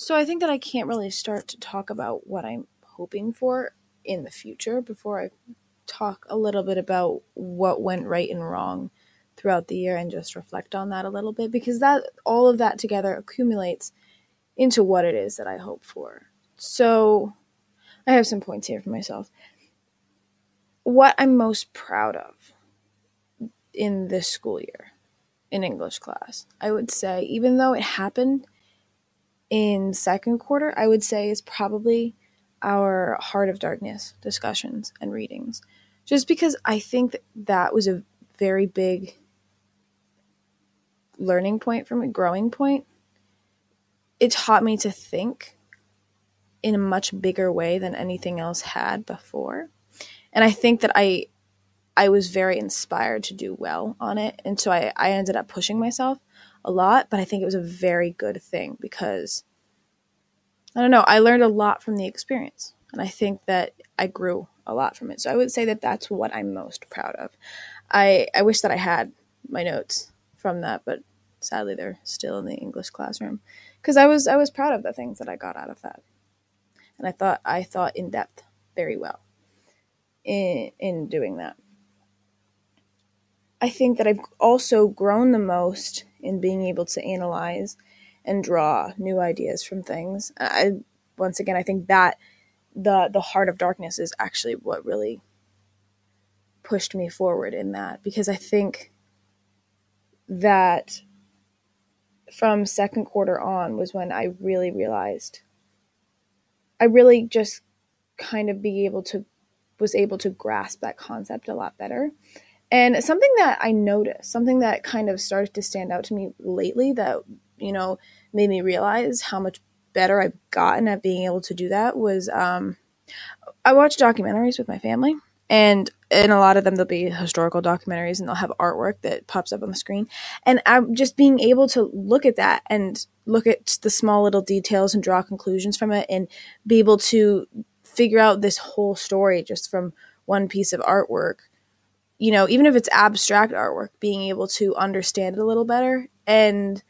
So I think that I can't really start to talk about what I'm hoping for in the future before I talk a little bit about what went right and wrong throughout the year and just reflect on that a little bit because that all of that together accumulates into what it is that I hope for. So I have some points here for myself. What I'm most proud of in this school year in English class, I would say, even though it happened in second quarter, I would say is probably our Heart of Darkness discussions and readings. Just because I think that, was a very big learning point from a growing point. It taught me to think in a much bigger way than anything else had before. And I think that I I was very inspired to do well on it. And so I, I ended up pushing myself a lot, but I think it was a very good thing because I don't know, I learned a lot from the experience. And I think that I grew a lot from it. So I would say that that's what I'm most proud of. I, I wish that I had my notes from that, but sadly they're still in the English classroom because I was I was proud of the things that I got out of that. And I thought I thought in depth very well in in doing that. I think that I've also grown the most in being able to analyze and draw new ideas from things. I once again I think that the the heart of darkness is actually what really pushed me forward in that because I think that from second quarter on was when I really realized I really just kind of be able to was able to grasp that concept a lot better. And something that I noticed, something that kind of started to stand out to me lately that, you know, made me realize how much better I've gotten at being able to do that was um, I watch documentaries with my family and in a lot of them there'll be historical documentaries and they'll have artwork that pops up on the screen. And i'm just being able to look at that and look at the small little details and draw conclusions from it and be able to figure out this whole story just from one piece of artwork you know even if it's abstract artwork being able to understand it a little better and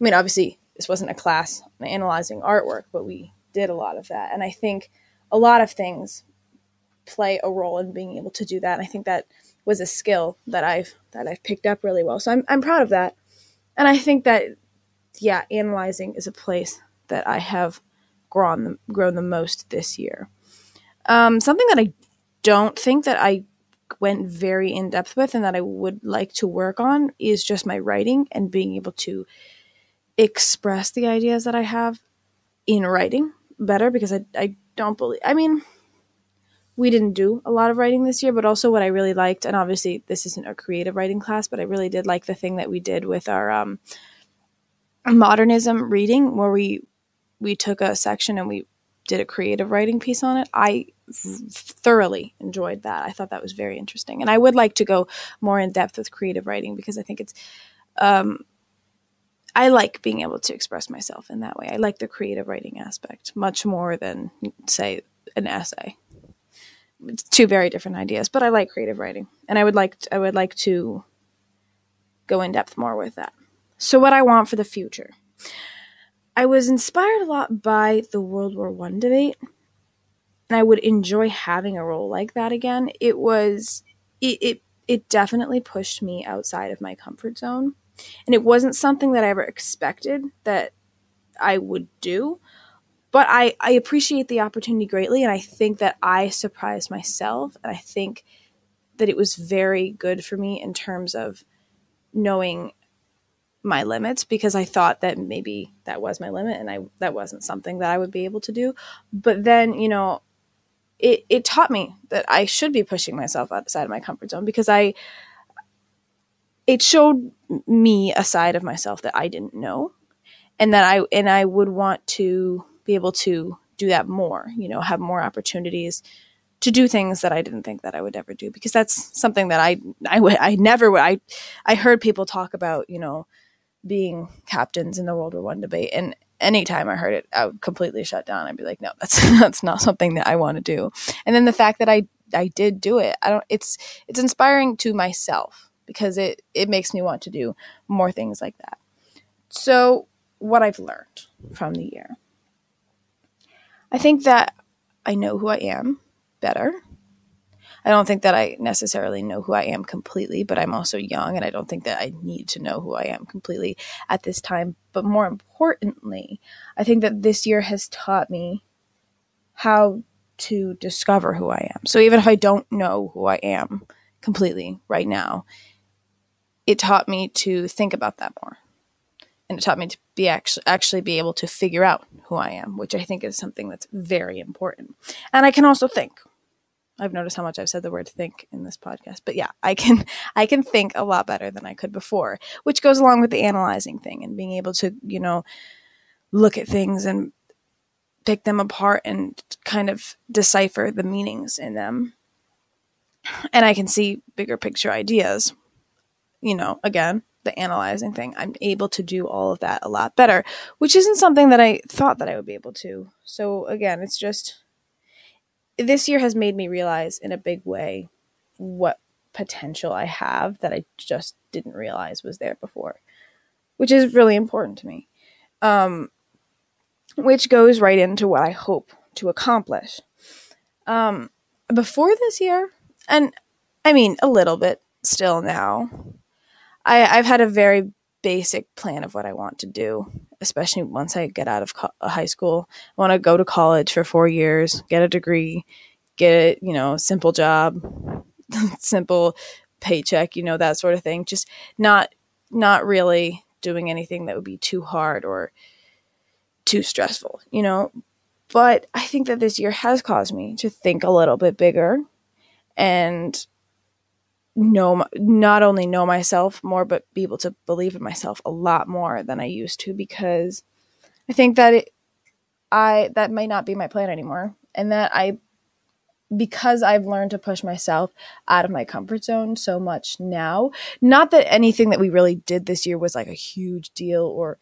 i mean obviously this wasn't a class analyzing artwork but we did a lot of that and i think a lot of things play a role in being able to do that. And I think that was a skill that I've that I've picked up really well. So I'm I'm proud of that. And I think that yeah, analyzing is a place that I have grown the, grown the most this year. Um, something that I don't think that I went very in depth with and that I would like to work on is just my writing and being able to express the ideas that I have in writing better because I, I don't believe I mean we didn't do a lot of writing this year, but also what I really liked, and obviously this isn't a creative writing class, but I really did like the thing that we did with our um, modernism reading, where we we took a section and we did a creative writing piece on it. I thoroughly enjoyed that. I thought that was very interesting, and I would like to go more in depth with creative writing because I think it's. Um, I like being able to express myself in that way. I like the creative writing aspect much more than, say, an essay It's two very different ideas, but I like creative writing, and I would like to, I would like to go in depth more with that. So, what I want for the future, I was inspired a lot by the World War One debate, and I would enjoy having a role like that again. It was it, it it definitely pushed me outside of my comfort zone, and it wasn't something that I ever expected that I would do but I, I appreciate the opportunity greatly and i think that i surprised myself and i think that it was very good for me in terms of knowing my limits because i thought that maybe that was my limit and i that wasn't something that i would be able to do but then you know it, it taught me that i should be pushing myself outside of my comfort zone because i it showed me a side of myself that i didn't know and that i and i would want to be able to do that more, you know, have more opportunities to do things that I didn't think that I would ever do because that's something that I I, would I never I I heard people talk about, you know, being captains in the World War One debate and anytime I heard it, I would completely shut down. I'd be like, no, that's that's not something that I want to do. And then the fact that I I did do it, I don't it's it's inspiring to myself because it it makes me want to do more things like that. So what I've learned from the year I think that I know who I am better. I don't think that I necessarily know who I am completely, but I'm also young and I don't think that I need to know who I am completely at this time. But more importantly, I think that this year has taught me how to discover who I am. So even if I don't know who I am completely right now, it taught me to think about that more. And it taught me to be actually actually be able to figure out who I am, which I think is something that's very important. And I can also think. I've noticed how much I've said the word think in this podcast. But yeah, I can I can think a lot better than I could before, which goes along with the analyzing thing and being able to, you know, look at things and pick them apart and kind of decipher the meanings in them. And I can see bigger picture ideas. You know, again, the analyzing thing. I'm able to do all of that a lot better, which isn't something that I thought that I would be able to. So again, it's just this year has made me realize in a big way what potential I have that I just didn't realize was there before, which is really important to me. Um, which goes right into what I hope to accomplish. Um, before this year, and I mean a little bit still now, I, I've had a very basic plan of what I want to do, especially once I get out of co- high school. I want to go to college for four years, get a degree, get a you know, simple job, simple paycheck, you know, that sort of thing. Just not not really doing anything that would be too hard or too stressful, you know. But I think that this year has caused me to think a little bit bigger and know not only know myself more but be able to believe in myself a lot more than I used to because I think that it I that may not be my plan anymore and that I because I've learned to push myself out of my comfort zone so much now not that anything that we really did this year was like a huge deal or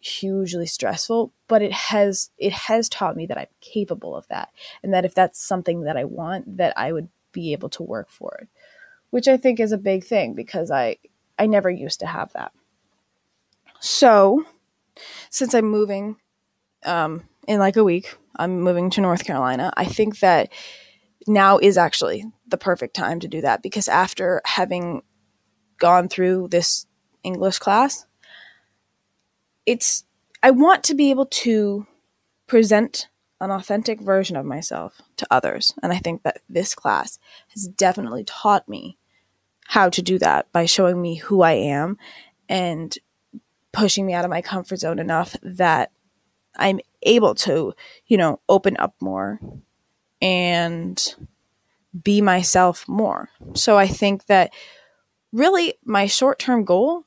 hugely stressful but it has it has taught me that I'm capable of that and that if that's something that I want that I would be able to work for it which I think is a big thing because I I never used to have that. So, since I'm moving um, in like a week, I'm moving to North Carolina. I think that now is actually the perfect time to do that because after having gone through this English class, it's I want to be able to present an authentic version of myself to others. And I think that this class has definitely taught me how to do that by showing me who I am and pushing me out of my comfort zone enough that I'm able to, you know, open up more and be myself more. So I think that really my short term goal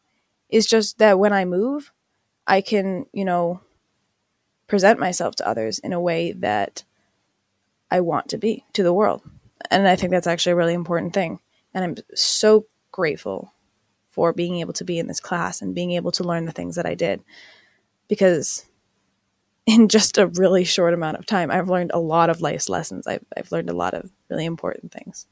is just that when I move, I can, you know, present myself to others in a way that I want to be to the world. And I think that's actually a really important thing. And I'm so grateful for being able to be in this class and being able to learn the things that I did because in just a really short amount of time, I've learned a lot of life lessons. I've, I've learned a lot of really important things.